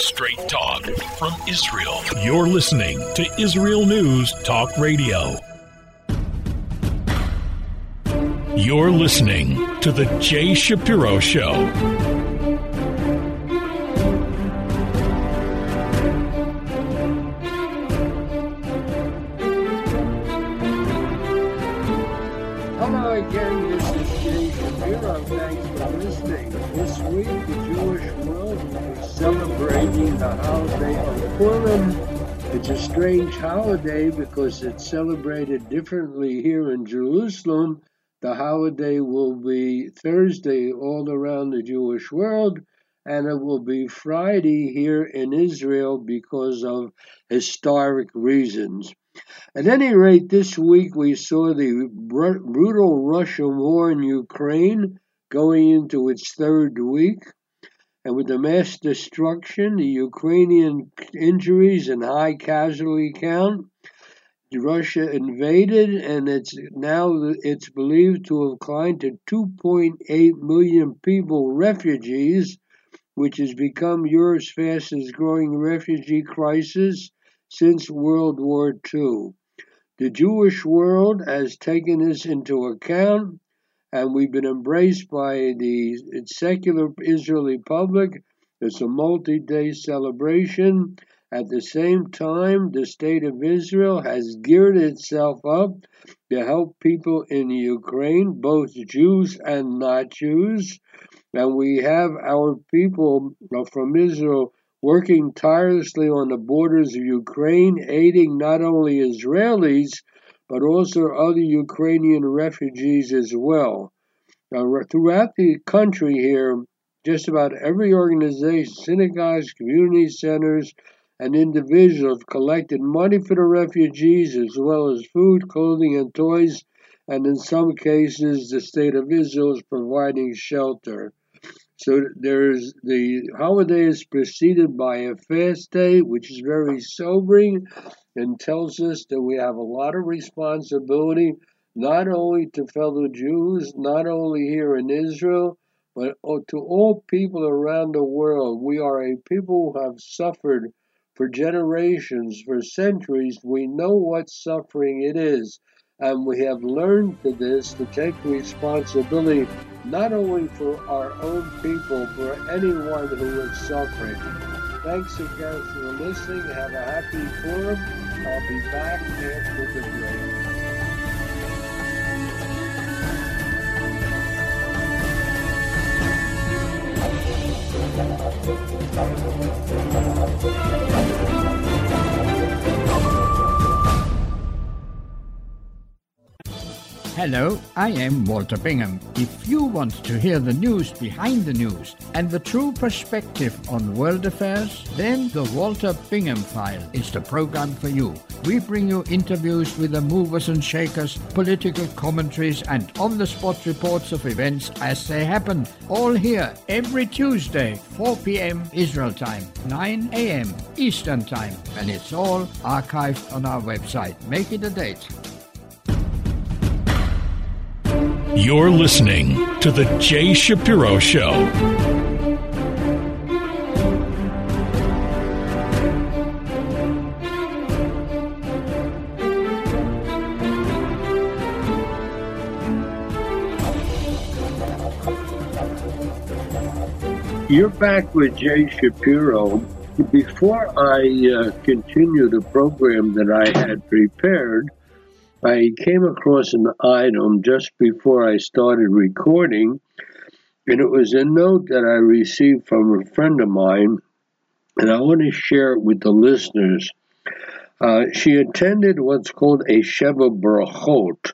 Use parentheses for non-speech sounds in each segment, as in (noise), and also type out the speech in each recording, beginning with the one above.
Straight talk from Israel. You're listening to Israel News Talk Radio. You're listening to The Jay Shapiro Show. It's a strange holiday because it's celebrated differently here in Jerusalem. The holiday will be Thursday all around the Jewish world, and it will be Friday here in Israel because of historic reasons. At any rate, this week we saw the br- brutal Russian war in Ukraine going into its third week. And with the mass destruction, the Ukrainian injuries, and high casualty count, Russia invaded, and it's now it's believed to have climbed to 2.8 million people refugees, which has become Europe's fastest growing refugee crisis since World War II. The Jewish world has taken this into account, and we've been embraced by the secular Israeli public. It's a multi day celebration. At the same time, the state of Israel has geared itself up to help people in Ukraine, both Jews and not Jews. And we have our people from Israel working tirelessly on the borders of Ukraine, aiding not only Israelis, but also other Ukrainian refugees as well. Now, throughout the country here, just about every organization, synagogues, community centers, and individuals collected money for the refugees as well as food, clothing, and toys, and in some cases, the state of Israel is providing shelter. So there's the holiday is preceded by a fast day, which is very sobering and tells us that we have a lot of responsibility, not only to fellow Jews, not only here in Israel, but to all people around the world. We are a people who have suffered for generations, for centuries. We know what suffering it is. And we have learned to this to take responsibility not only for our own people, for anyone who is suffering. Thanks again for listening. Have a happy Purim. I'll be back after the break. Hello, I am Walter Bingham. If you want to hear the news behind the news and the true perspective on world affairs, then the Walter Bingham File is the program for you. We bring you interviews with the movers and shakers, political commentaries, and on the spot reports of events as they happen. All here every Tuesday, 4 p.m. Israel time, 9 a.m. Eastern time, and it's all archived on our website. Make it a date. You're listening to The Jay Shapiro Show. You're back with Jay Shapiro. Before I uh, continue the program that I had prepared, I came across an item just before I started recording, and it was a note that I received from a friend of mine, and I want to share it with the listeners. Uh, she attended what's called a Sheva Brachot.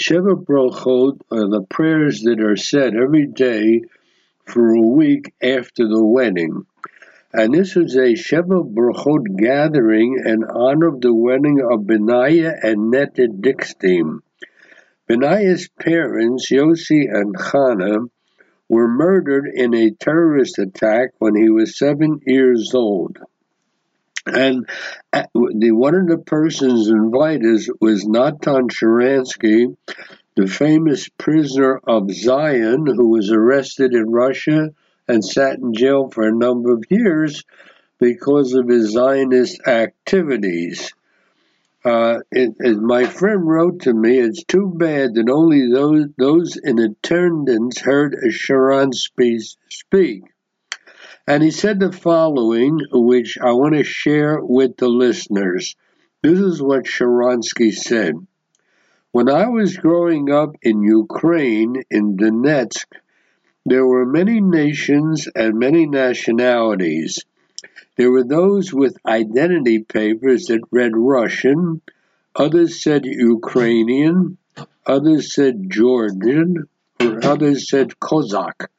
Sheva Brachot are the prayers that are said every day for a week after the wedding. And this was a Sheva Brachot gathering in honor of the wedding of Benaiah and Netta Dickstein. Benaiah's parents, Yossi and Chana, were murdered in a terrorist attack when he was seven years old. And uh, the, one of the persons invited was Natan Sharansky, the famous prisoner of Zion who was arrested in Russia and sat in jail for a number of years because of his Zionist activities. Uh, it, my friend wrote to me, it's too bad that only those, those in attendance heard Sharansky speak. And he said the following, which I want to share with the listeners. This is what Sharansky said. When I was growing up in Ukraine, in Donetsk, there were many nations and many nationalities. There were those with identity papers that read Russian, others said Ukrainian, others said Georgian, or others said Cossack.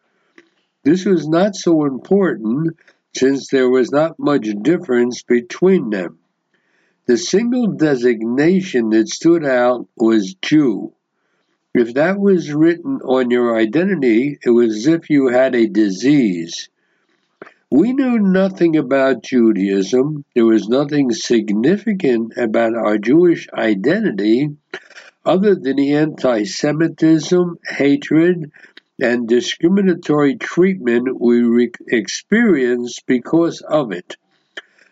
This was not so important since there was not much difference between them. The single designation that stood out was Jew. If that was written on your identity, it was as if you had a disease. We knew nothing about Judaism. There was nothing significant about our Jewish identity other than the anti Semitism, hatred, and discriminatory treatment we re- experienced because of it.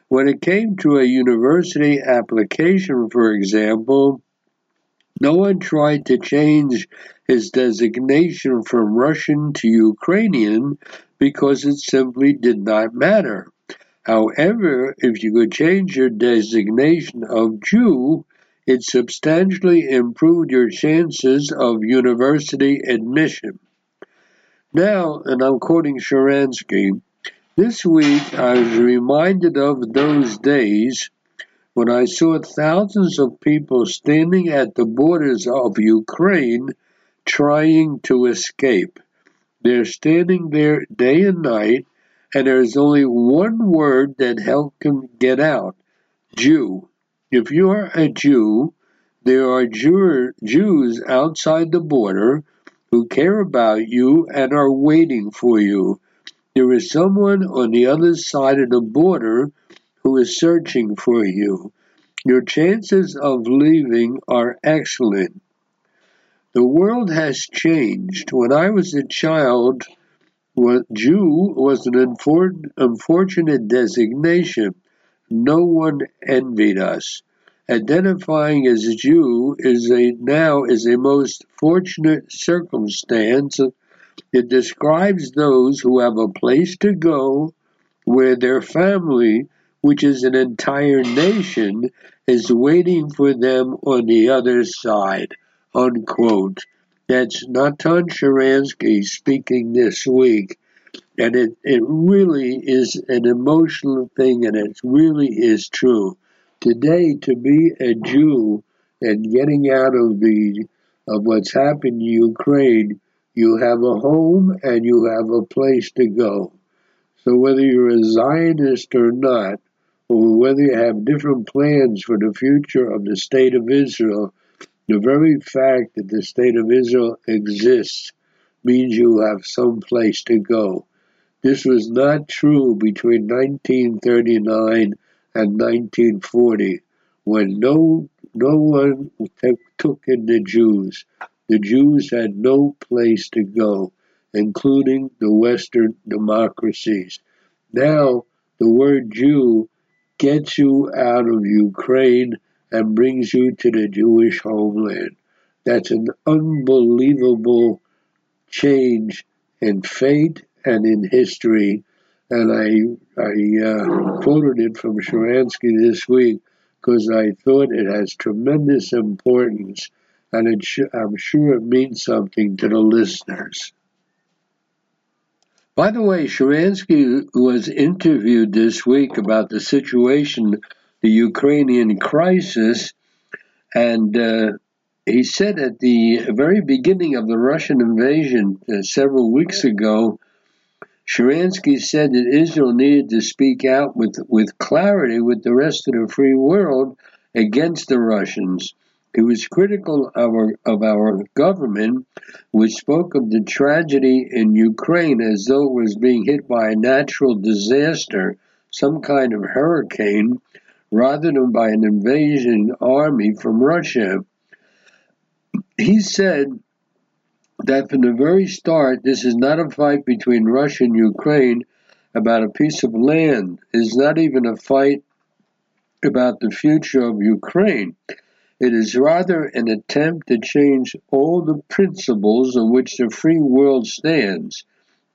When it came to a university application, for example, no one tried to change his designation from Russian to Ukrainian because it simply did not matter. However, if you could change your designation of Jew, it substantially improved your chances of university admission. Now, and I'm quoting Sharansky, this week I was reminded of those days when I saw thousands of people standing at the borders of Ukraine trying to escape. They're standing there day and night, and there's only one word that helped them get out Jew. If you are a Jew, there are Jew- Jews outside the border who care about you and are waiting for you. There is someone on the other side of the border who is searching for you. Your chances of leaving are excellent. The world has changed. When I was a child, Jew was an unfortunate designation. No one envied us. Identifying as a Jew is a now is a most fortunate circumstance. It describes those who have a place to go where their family, which is an entire nation, is waiting for them on the other side unquote. That's Natan Sharansky speaking this week. And it, it really is an emotional thing, and it really is true. Today, to be a Jew and getting out of the of what's happened in Ukraine, you have a home and you have a place to go. So whether you're a Zionist or not, or whether you have different plans for the future of the state of Israel, the very fact that the state of Israel exists means you have some place to go. This was not true between 1939 and 1940, when no, no one took in the Jews. The Jews had no place to go, including the Western democracies. Now, the word Jew gets you out of Ukraine and brings you to the Jewish homeland. That's an unbelievable change in fate and in history. And I, I uh, quoted it from Sharansky this week because I thought it has tremendous importance and sh- I'm sure it means something to the listeners. By the way, Sharansky was interviewed this week about the situation the Ukrainian crisis. And uh, he said at the very beginning of the Russian invasion uh, several weeks ago, Sharansky said that Israel needed to speak out with, with clarity with the rest of the free world against the Russians. He was critical of our, of our government, which spoke of the tragedy in Ukraine as though it was being hit by a natural disaster, some kind of hurricane, rather than by an invasion army from Russia. He said that from the very start, this is not a fight between Russia and Ukraine, about a piece of land. It is not even a fight about the future of Ukraine. It is rather an attempt to change all the principles on which the free world stands,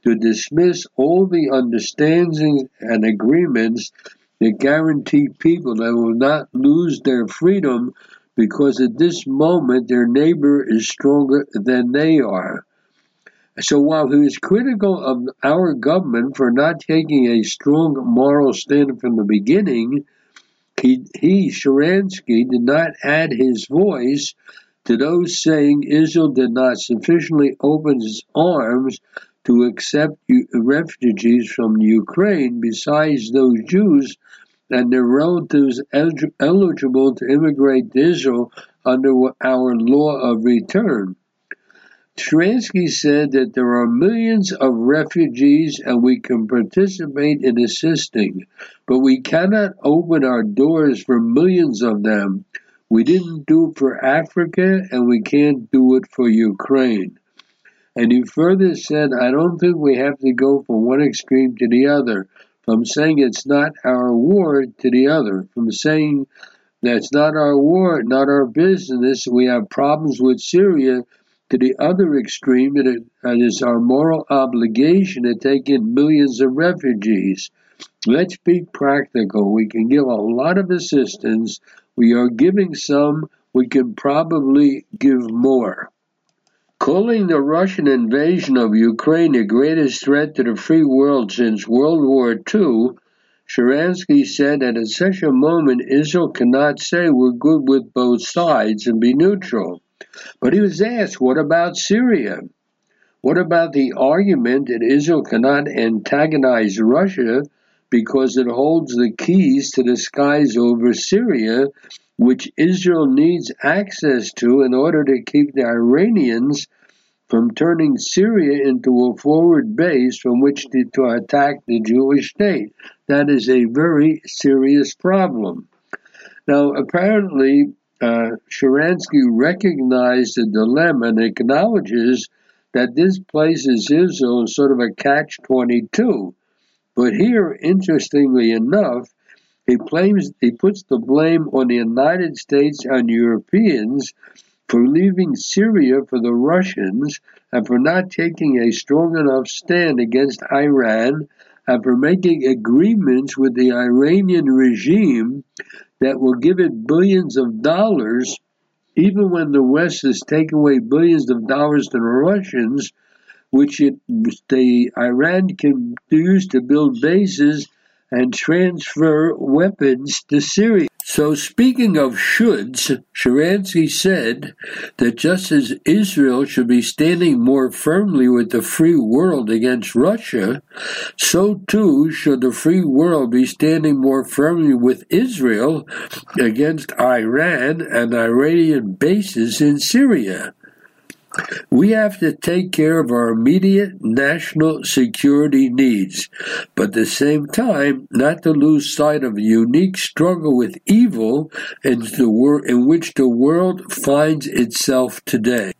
to dismiss all the understandings and agreements that guarantee people that will not lose their freedom because at this moment their neighbor is stronger than they are. So while he was critical of our government for not taking a strong moral stand from the beginning, he, he Sharansky, did not add his voice to those saying Israel did not sufficiently open its arms to accept refugees from Ukraine, besides those Jews and their relatives eligible to immigrate to Israel under our law of return. Sharansky said that there are millions of refugees and we can participate in assisting, but we cannot open our doors for millions of them. We didn't do it for Africa and we can't do it for Ukraine. And he further said, I don't think we have to go from one extreme to the other, from saying it's not our war to the other, from saying that's not our war, not our business, we have problems with Syria to the other extreme, it is our moral obligation to take in millions of refugees. Let's be practical. We can give a lot of assistance. We are giving some. We can probably give more. Calling the Russian invasion of Ukraine the greatest threat to the free world since World War II, Sharansky said that at such a moment Israel cannot say we're good with both sides and be neutral. But he was asked, what about Syria? What about the argument that Israel cannot antagonize Russia because it holds the keys to the skies over Syria, which Israel needs access to in order to keep the Iranians from turning Syria into a forward base from which to, to attack the Jewish state? That is a very serious problem. Now, apparently, uh, Sharansky recognized the dilemma and acknowledges that this places Israel in sort of a catch 22. But here, interestingly enough, he claims he puts the blame on the United States and Europeans for leaving Syria for the Russians and for not taking a strong enough stand against Iran and for making agreements with the Iranian regime that will give it billions of dollars, even when the West has taken away billions of dollars to the Russians, which it, the Iran can use to build bases and transfer weapons to Syria. So, speaking of shoulds, Sharansky said that just as Israel should be standing more firmly with the free world against Russia, so too should the free world be standing more firmly with Israel against Iran and Iranian bases in Syria. We have to take care of our immediate national security needs, but at the same time, not to lose sight of a unique struggle with evil in, the in which the world finds itself today.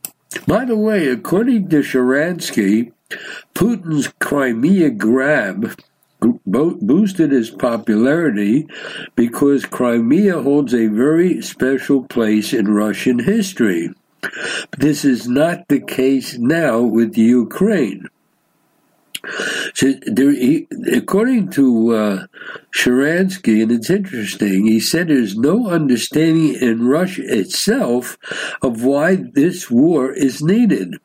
By the way, according to Sharansky, Putin's Crimea grab boosted his popularity because Crimea holds a very special place in Russian history. This is not the case now with Ukraine. So there, he, according to uh, Sharansky, and it's interesting, he said there's no understanding in Russia itself of why this war is needed.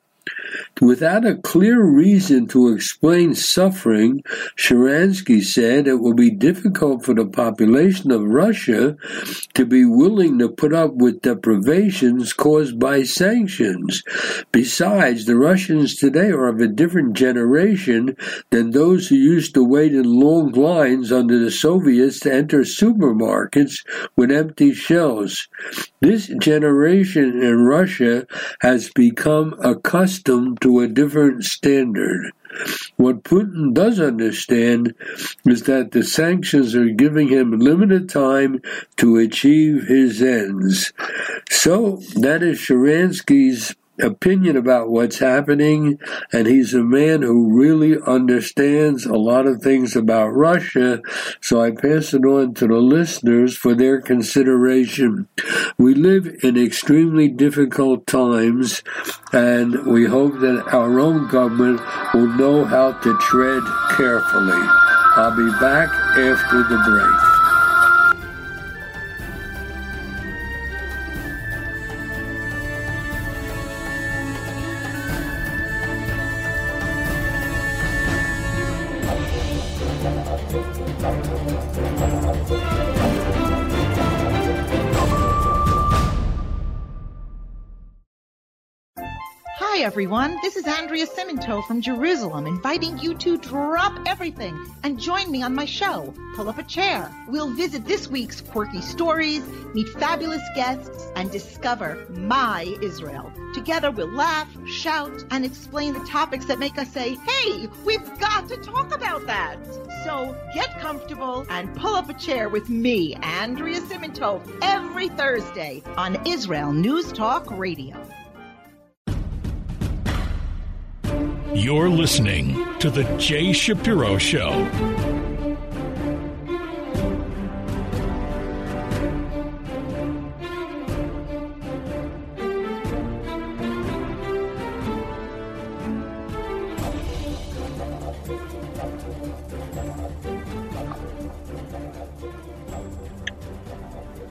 Without a clear reason to explain suffering, Sharansky said it will be difficult for the population of Russia to be willing to put up with deprivations caused by sanctions. Besides, the Russians today are of a different generation than those who used to wait in long lines under the Soviets to enter supermarkets with empty shelves. This generation in Russia has become accustomed to a different standard. What Putin does understand is that the sanctions are giving him limited time to achieve his ends. So that is Sharansky's opinion about what's happening, and he's a man who really understands a lot of things about Russia. So I pass it on to the listeners for their consideration. We live in extremely difficult times, and we hope that our own government will know how to tread carefully. I'll be back after the break. Everyone. This is Andrea Simantov from Jerusalem, inviting you to drop everything and join me on my show, Pull Up a Chair. We'll visit this week's quirky stories, meet fabulous guests, and discover my Israel. Together, we'll laugh, shout, and explain the topics that make us say, hey, we've got to talk about that. So get comfortable and pull up a chair with me, Andrea Simantov, every Thursday on Israel News Talk Radio. You're listening to The Jay Shapiro Show.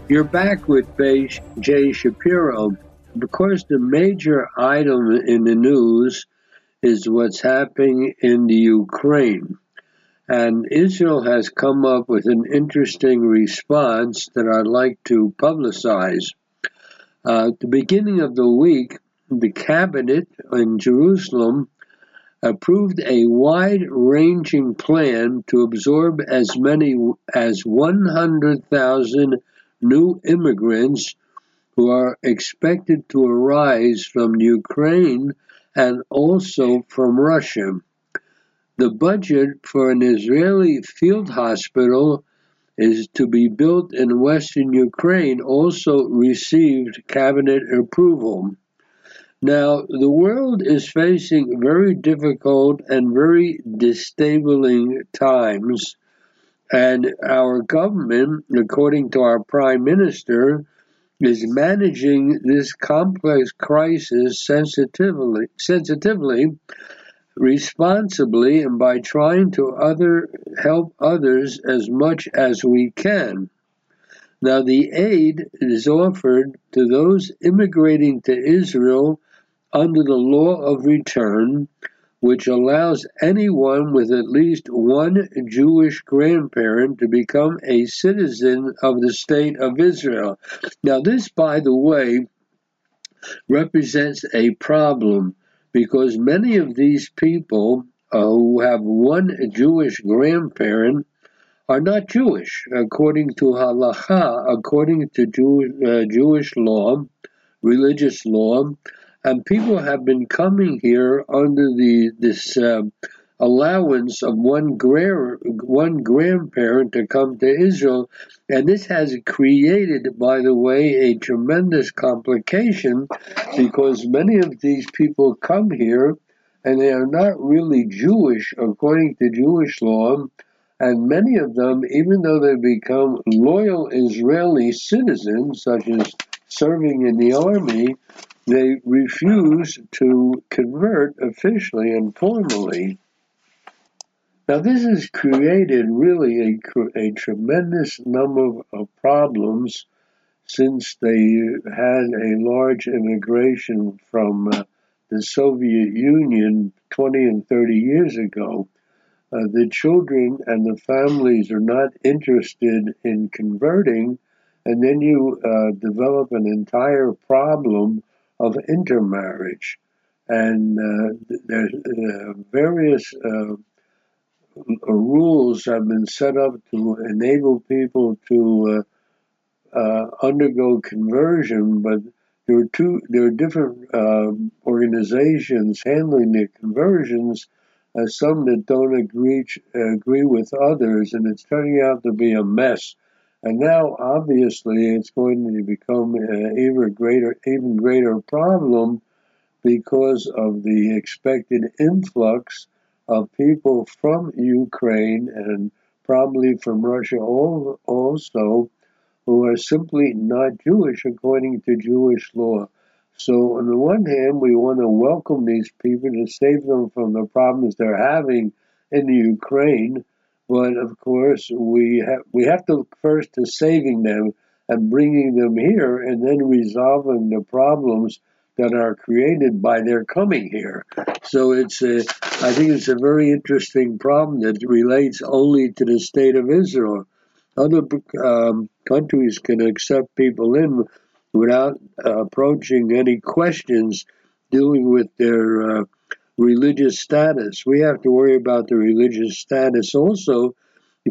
You're back with Jay Shapiro. Because the major item in the news is what's happening in the Ukraine. And Israel has come up with an interesting response that I'd like to publicize. Uh, at the beginning of the week, the cabinet in Jerusalem approved a wide ranging plan to absorb as many as 100,000 new immigrants who are expected to arise from Ukraine and also from Russia. The budget for an Israeli field hospital is to be built in western Ukraine also received cabinet approval. Now, the world is facing very difficult and very destabilizing times, and our government, according to our prime minister, is managing this complex crisis sensitively, sensitively, responsibly, and by trying to other help others as much as we can. Now, the aid is offered to those immigrating to Israel under the law of return which allows anyone with at least one Jewish grandparent to become a citizen of the state of Israel. Now, this, by the way, represents a problem because many of these people uh, who have one Jewish grandparent are not Jewish, according to halacha, according to Jew, uh, Jewish law, religious law and people have been coming here under the this uh, allowance of one grand one grandparent to come to Israel, and this has created, by the way, a tremendous complication because many of these people come here and they are not really Jewish according to Jewish law. And many of them, even though they become loyal Israeli citizens, such as serving in the army, they refuse to convert officially and formally. Now, this has created really a, a tremendous number of problems since they had a large immigration from uh, the Soviet Union 20 and 30 years ago. Uh, the children and the families are not interested in converting, and then you uh, develop an entire problem of intermarriage. And uh, there's uh, various uh, rules have been set up to enable people to uh, uh, undergo conversion, but there are two there are different uh, organizations handling the conversions. some that don't agree agree with others, and it's turning out to be a mess. And now, obviously, it's going to become an even greater, even greater problem because of the expected influx of people from Ukraine and probably from Russia also, who are simply not Jewish according to Jewish law. So, on the one hand, we want to welcome these people to save them from the problems they're having in Ukraine, but of course, we have we have to first to saving them and bringing them here, and then resolving the problems that are created by their coming here. So it's a, I think it's a very interesting problem that relates only to the state of Israel. Other um, countries can accept people in without uh, approaching any questions dealing with their uh, religious status. We have to worry about the religious status also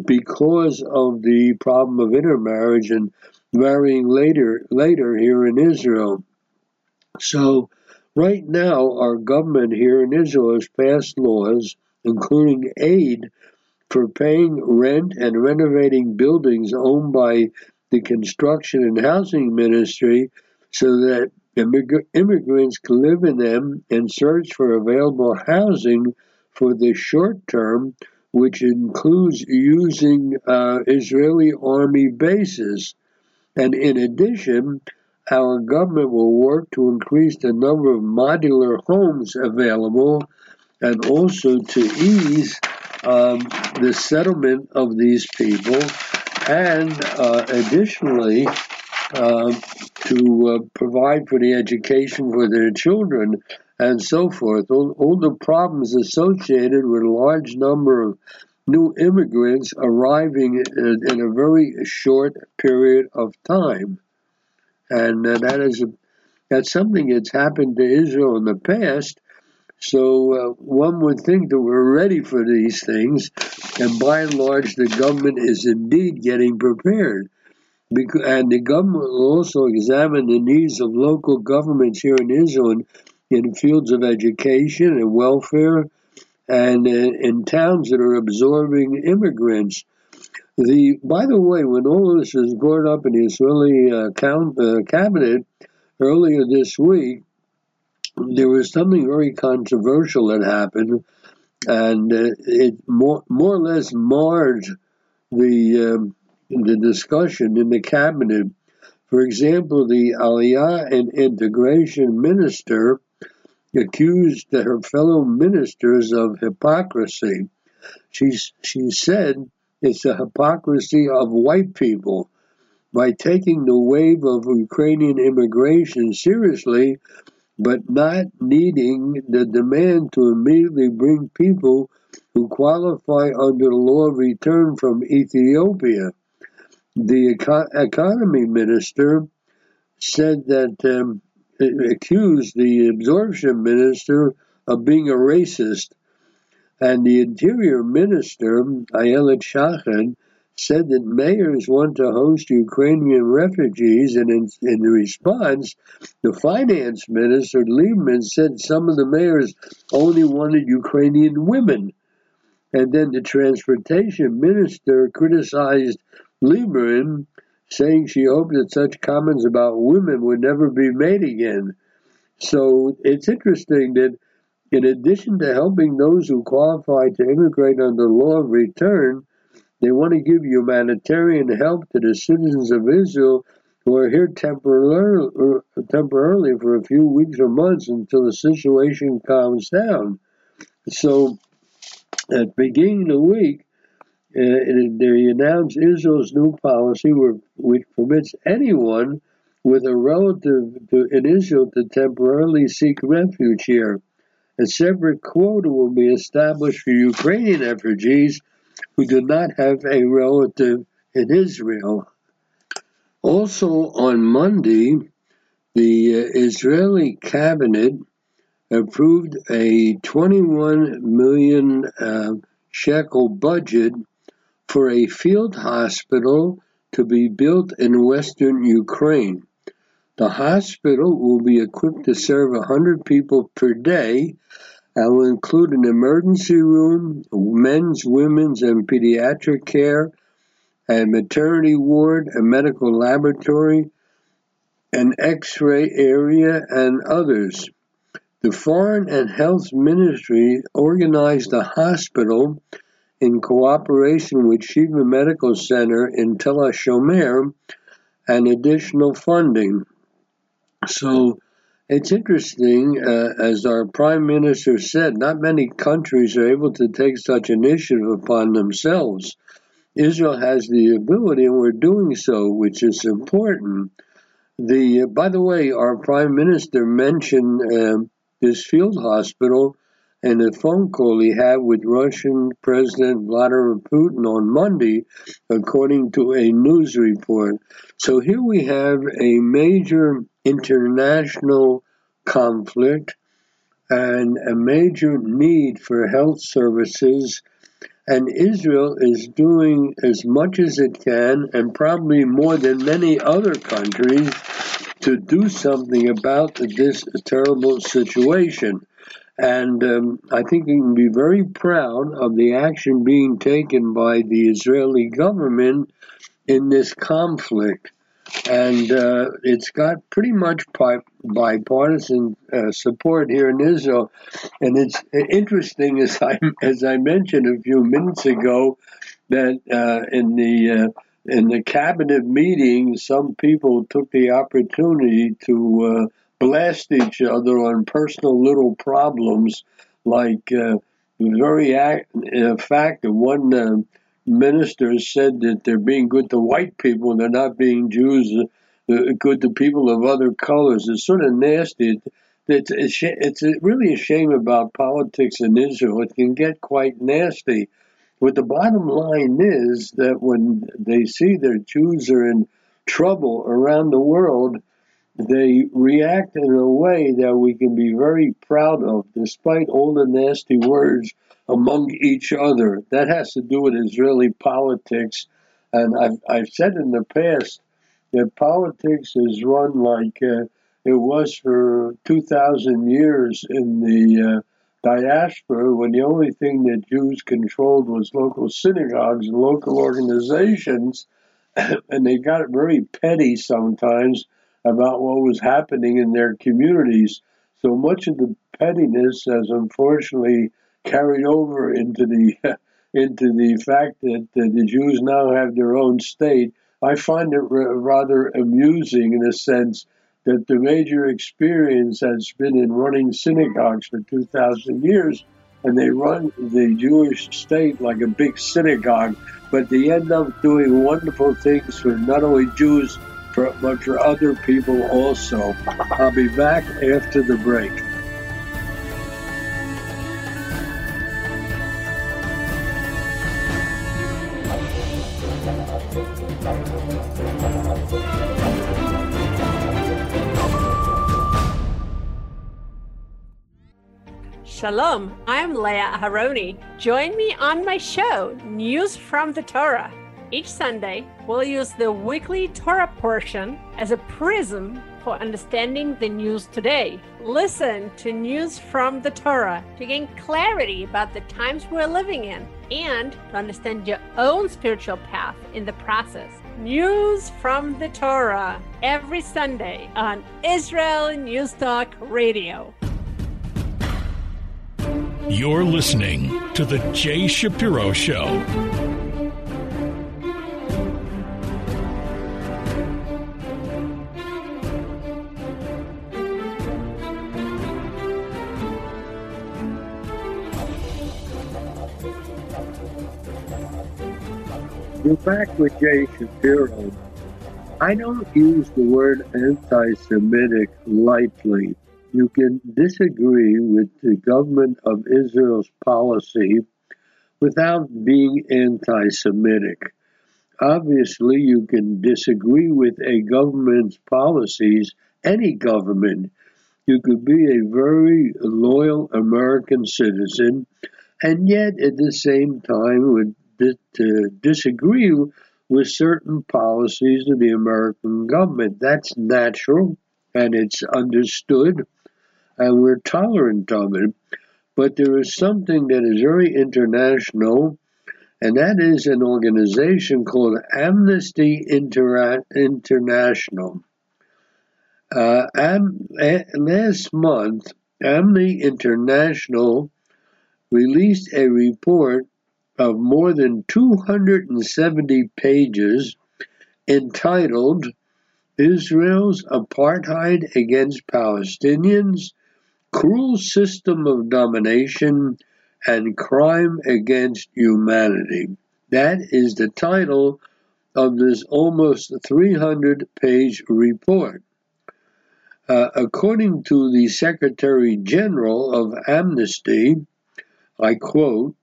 because of the problem of intermarriage and marrying later later here in Israel. So right now our government here in Israel has passed laws including aid for paying rent and renovating buildings owned by the construction and housing ministry so that immigrants can live in them and search for available housing for the short term, which includes using uh, Israeli army bases. And in addition, our government will work to increase the number of modular homes available and also to ease um, the settlement of these people and uh, additionally uh, to uh, provide for the education for their children and so forth. All, all, the problems associated with a large number of new immigrants arriving in, in a very short period of time. And uh, that is a, that's something that's happened to Israel in the past. So uh, one would think that we're ready for these things, and by and large, the government is indeed getting prepared. And the government will also examine the needs of local governments here in Israel in, in fields of education and welfare, and in, in towns that are absorbing immigrants. The by the way, when all this was brought up in the Israeli uh, count, uh, cabinet earlier this week, there was something very controversial that happened, and uh, it more more or less marred the um, the discussion in the cabinet. For example, the Aliyah and Integration Minister accused her fellow ministers of hypocrisy. She, she said it's a hypocrisy of white people. By taking the wave of Ukrainian immigration seriously, but not needing the demand to immediately bring people who qualify under the law of return from Ethiopia the eco- economy minister said that um, accused the absorption minister of being a racist, and the interior minister Ayelet Shaked said that mayors want to host Ukrainian refugees, and in, in response, the finance minister Lieberman said some of the mayors only wanted Ukrainian women. And then the transportation minister criticized Lieberman, saying she hoped that such comments about women would never be made again. So it's interesting that in addition to helping those who qualify to immigrate under law of return, they want to give humanitarian help to the citizens of Israel who are here temporarily, temporarily for a few weeks or months until the situation calms down. So, at the beginning of the week, uh, they announced Israel's new policy, which permits anyone with a relative in Israel to temporarily seek refuge here. A separate quota will be established for Ukrainian refugees who do not have a relative in Israel. Also on Monday, the uh, Israeli cabinet approved a 21 million uh, shekel budget for a field hospital to be built in western Ukraine. The hospital will be equipped to serve 100 people per day and will include an emergency room, men's, women's, and pediatric care, a maternity ward, a medical laboratory, an x ray area, and others. The Foreign and Health Ministry organized the hospital in cooperation with Sheba Medical Center in Tel HaShomer and additional funding. So it's interesting, uh, as our Prime Minister said, not many countries are able to take such initiative upon themselves. Israel has the ability, and we're doing so, which is important. The, by the way, our Prime Minister mentioned uh, this field hospital in a phone call he had with Russian President Vladimir Putin on Monday, according to a news report. So here we have a major international conflict and a major need for health services. And Israel is doing as much as it can, and probably more than many other countries, to do something about this terrible situation. And um, I think we can be very proud of the action being taken by the Israeli government in this conflict. And uh, it's got pretty much bipartisan uh, support here in Israel. And it's interesting, as I, as I mentioned a few minutes ago, that uh, in the uh, in the cabinet meeting, some people took the opportunity to uh, blast each other on personal little problems, like uh, the very act, uh, fact that one uh, minister said that they're being good to white people, and they're not being Jews, uh, good to people of other colors. It's sort of nasty. It's, it's, it's really a shame about politics in Israel. It can get quite nasty. But the bottom line is that when they see their Jews are in trouble around the world, they react in a way that we can be very proud of, despite all the nasty words among each other. That has to do with Israeli politics. And I've, I've said in the past that politics is run like uh, it was for 2,000 years in the uh, diaspora when the only thing that Jews controlled was local synagogues and local organizations. (coughs) and they got very petty sometimes about what was happening in their communities. So much of the pettiness has unfortunately carried over into the (laughs) into the fact that, the Jews now have their own state. I find it rather amusing in a sense that the major experience has been in running synagogues for 2,000 years, and they run the Jewish state like a big synagogue, but they end up doing wonderful things for not only Jews for, but for other people also. I'll be back after the break. Shalom, I'm Leah Aharoni. Join me on my show, News from the Torah. Each Sunday, we'll use the weekly Torah portion as a prism for understanding the news today. Listen to news from the Torah to gain clarity about the times we're living in and to understand your own spiritual path in the process. News from the Torah every Sunday on Israel News Talk Radio. You're listening to The Jay Shapiro Show. We're back with Jay Shapiro. I don't use the word anti Semitic lightly. You can disagree with the government of Israel's policy without being anti Semitic. Obviously, you can disagree with a government's policies, any government. You could be a very loyal American citizen and yet at the same time would to disagree with certain policies of the American government. That's natural and it's understood, and we're tolerant of it. But there is something that is very international, and that is an organization called Amnesty Inter- International. Uh, am- last month, Amnesty International released a report of more than 270 pages entitled Israel's Apartheid Against Palestinians, Cruel System of Domination, and Crime Against Humanity. That is the title of this almost 300 page report. Uh, according to the Secretary General of Amnesty, I quote,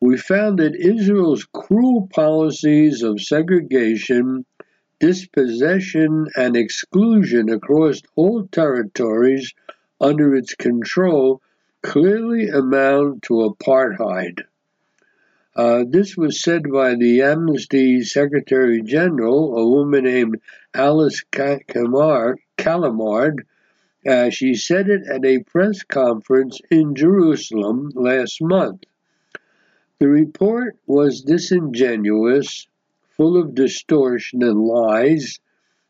we found that Israel's cruel policies of segregation, dispossession, and exclusion across all territories under its control clearly amount to apartheid. Uh, this was said by the Amnesty Secretary General, a woman named Alice Callamard. Uh, she said it at a press conference in Jerusalem last month. The report was disingenuous, full of distortion and lies.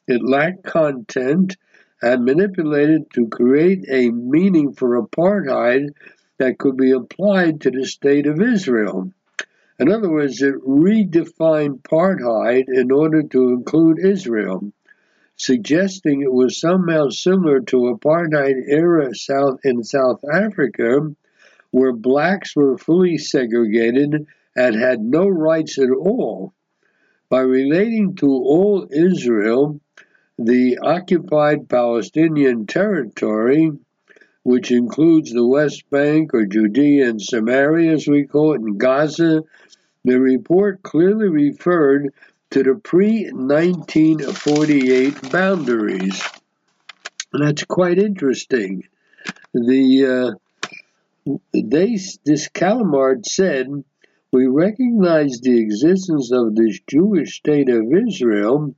It lacked content and manipulated to create a meaning for apartheid that could be applied to the state of Israel. In other words, it redefined apartheid in order to include Israel, suggesting it was somehow similar to apartheid era South in South Africa, where blacks were fully segregated and had no rights at all. By relating to all Israel, the occupied Palestinian territory, which includes the West Bank or Judea and Samaria, as we call it, in Gaza, the report clearly referred to the pre 1948 boundaries. And that's quite interesting. The uh, they, this Callamard said, We recognize the existence of this Jewish state of Israel.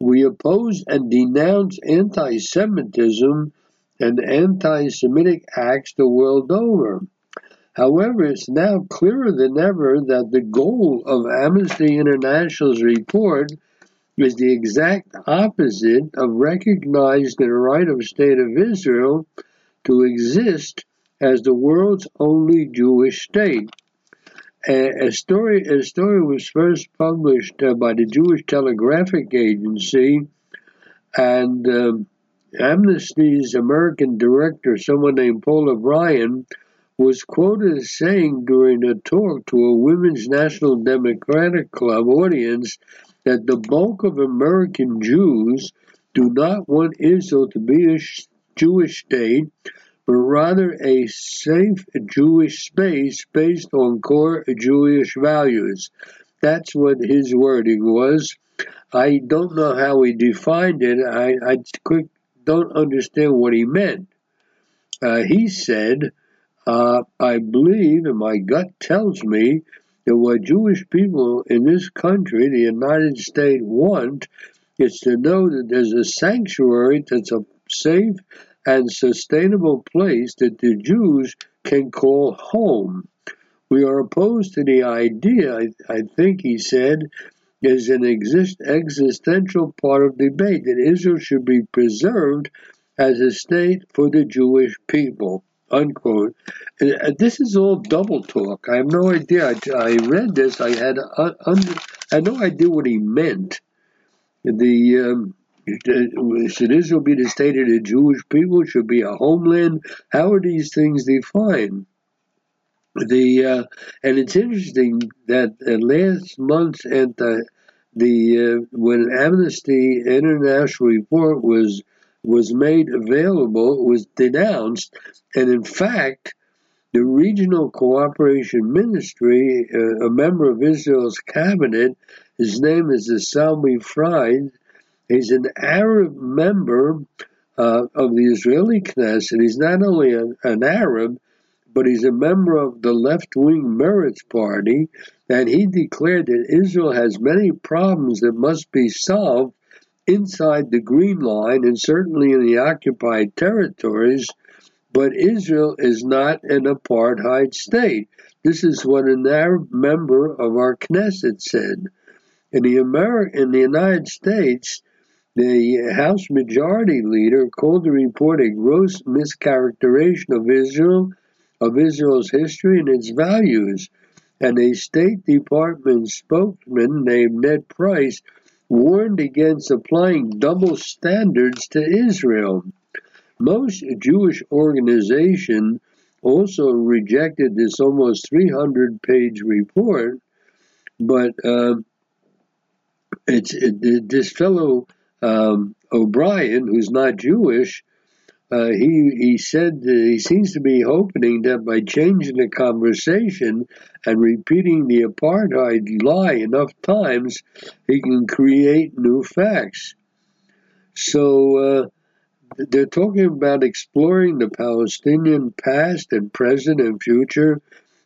We oppose and denounce anti Semitism and anti Semitic acts the world over. However, it's now clearer than ever that the goal of Amnesty International's report is the exact opposite of recognizing the right of State of Israel to exist as the world's only Jewish state. A, a story, a story was first published uh, by the Jewish Telegraphic Agency, and um, Amnesty's American director, someone named Paul O'Brien, was quoted as saying during a talk to a Women's National Democratic Club audience that the bulk of American Jews do not want Israel to be a Jewish state, but rather a safe Jewish space based on core Jewish values. That's what his wording was. I don't know how he defined it. I, I don't understand what he meant. Uh, he said uh, I believe, and my gut tells me, that what Jewish people in this country, the United States, want is to know that there's a sanctuary that's a safe and sustainable place that the Jews can call home. We are opposed to the idea, I, I think he said, is an exist, existential part of debate that Israel should be preserved as a state for the Jewish people unquote. Uh, this is all double talk. I have no idea. I, I read this. I had uh, under, I had no idea what he meant. The um, should Israel be the state of the Jewish people? Should be a homeland? How are these things defined? The uh, and it's interesting that uh, last month at the uh, when Amnesty International report was was made available, it was denounced, and in fact, the Regional Cooperation Ministry, uh, a member of Israel's cabinet, his name is Esawi Frej, he's an Arab member uh, of the Israeli Knesset. He's not only a, an Arab, but he's a member of the left wing Meretz party, and he declared that Israel has many problems that must be solved inside the Green Line and certainly in the occupied territories, but Israel is not an apartheid state. This is what an Arab member of our Knesset said. In the Ameri- in the United States, the House Majority Leader called the report a gross mischaracterization of Israel, of Israel's history and its values. And a State Department spokesman named Ned Price warned against applying double standards to Israel. Most Jewish organizations also rejected this almost 300 page report, but uh, it's it, this fellow um, O'Brien, who's not Jewish, uh, he he said he seems to be hoping that by changing the conversation and repeating the apartheid lie enough times, he can create new facts. So uh, they're talking about exploring the Palestinian past and present and future,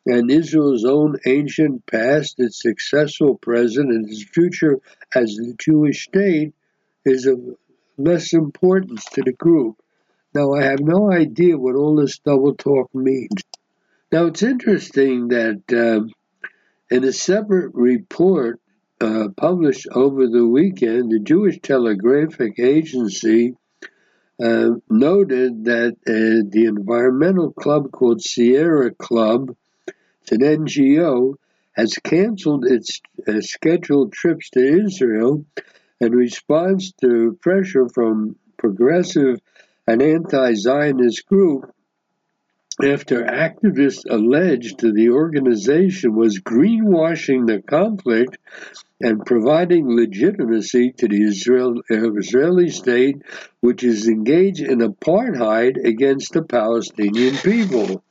and Israel's own ancient past, its successful present, and its future as the Jewish state is of less importance to the group. Now, I have no idea what all this double talk means. Now, it's interesting that uh, in a separate report uh, published over the weekend, the Jewish Telegraphic Agency uh, noted that uh, the environmental club called Sierra Club, it's an NGO, has canceled its uh, scheduled trips to Israel in response to pressure from progressive and anti Zionist group after activists alleged the organization was greenwashing the conflict and providing legitimacy to the Israel, Israeli state, which is engaged in apartheid against the Palestinian people.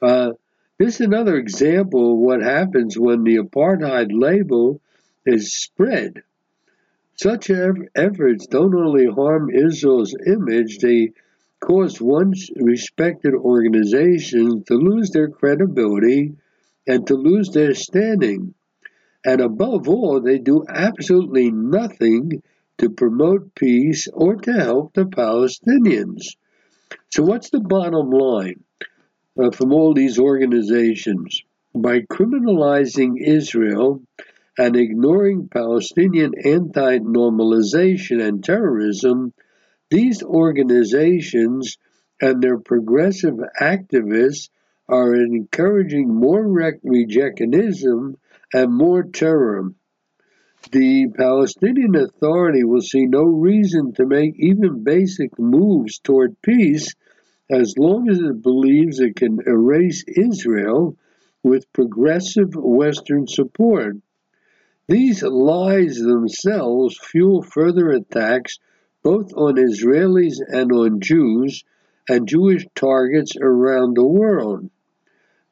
Uh, this is another example of what happens when the apartheid label is spread. Such efforts don't only harm Israel's image, they cause once respected organizations to lose their credibility and to lose their standing. And above all, they do absolutely nothing to promote peace or to help the Palestinians. So, what's the bottom line uh, from all these organizations? By criminalizing Israel, and ignoring Palestinian anti normalization and terrorism, these organizations and their progressive activists are encouraging more rejectionism and more terror. The Palestinian Authority will see no reason to make even basic moves toward peace as long as it believes it can erase Israel with progressive Western support. These lies themselves fuel further attacks both on Israelis and on Jews and Jewish targets around the world.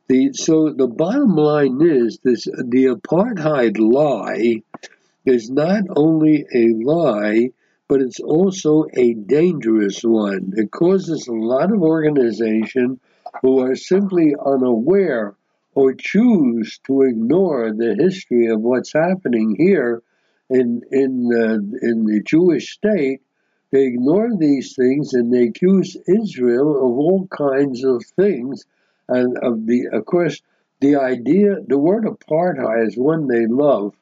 The, so the bottom line is this the apartheid lie is not only a lie, but it's also a dangerous one. It causes a lot of organization who are simply unaware or choose to ignore the history of what's happening here in in uh, in the Jewish state, they ignore these things and they accuse Israel of all kinds of things, and of the of course the idea the word apartheid is one they love.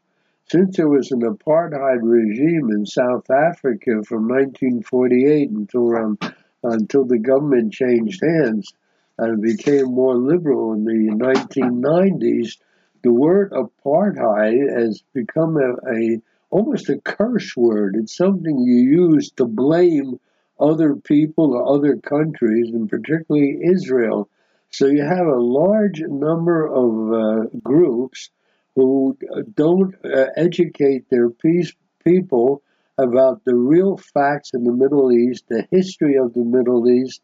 Since there was an apartheid regime in South Africa from 1948 until around until the government changed hands, and became more liberal in the 1990s, the word apartheid has become a, a almost a curse word. It's something you use to blame other people or other countries, and particularly Israel. So you have a large number of uh, groups who don't uh, educate their peace, people about the real facts in the Middle East, the history of the Middle East,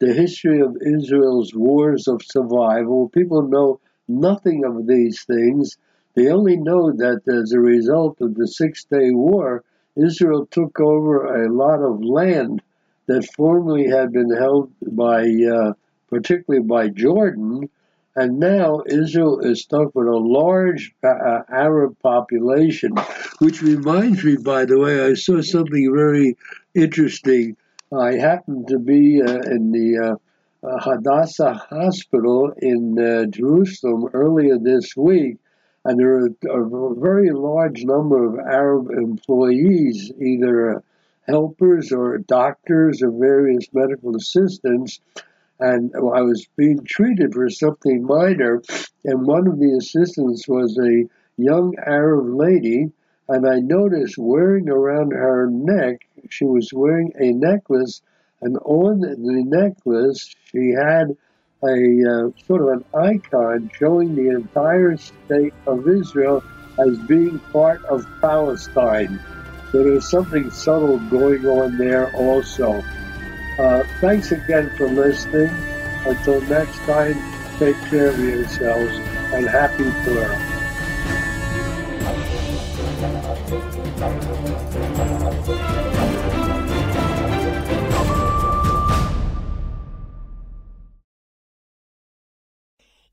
the history of Israel's wars of survival. People know nothing of these things. They only know that as a result of the Six Day War, Israel took over a lot of land that formerly had been held by, uh, particularly by Jordan, and now Israel is stuck with a large uh, Arab population, which reminds me, by the way, I saw something very interesting I happened to be uh, in the uh, uh, Hadassah Hospital in uh, Jerusalem earlier this week, and there are a very large number of Arab employees, either helpers or doctors or various medical assistants. And I was being treated for something minor, and one of the assistants was a young Arab lady, and I noticed wearing around her neck, she was wearing a necklace, and on the necklace she had a uh, sort of an icon showing the entire state of Israel as being part of Palestine. So there's something subtle going on there also. Uh, thanks again for listening. Until next time, take care of yourselves and happy Purim.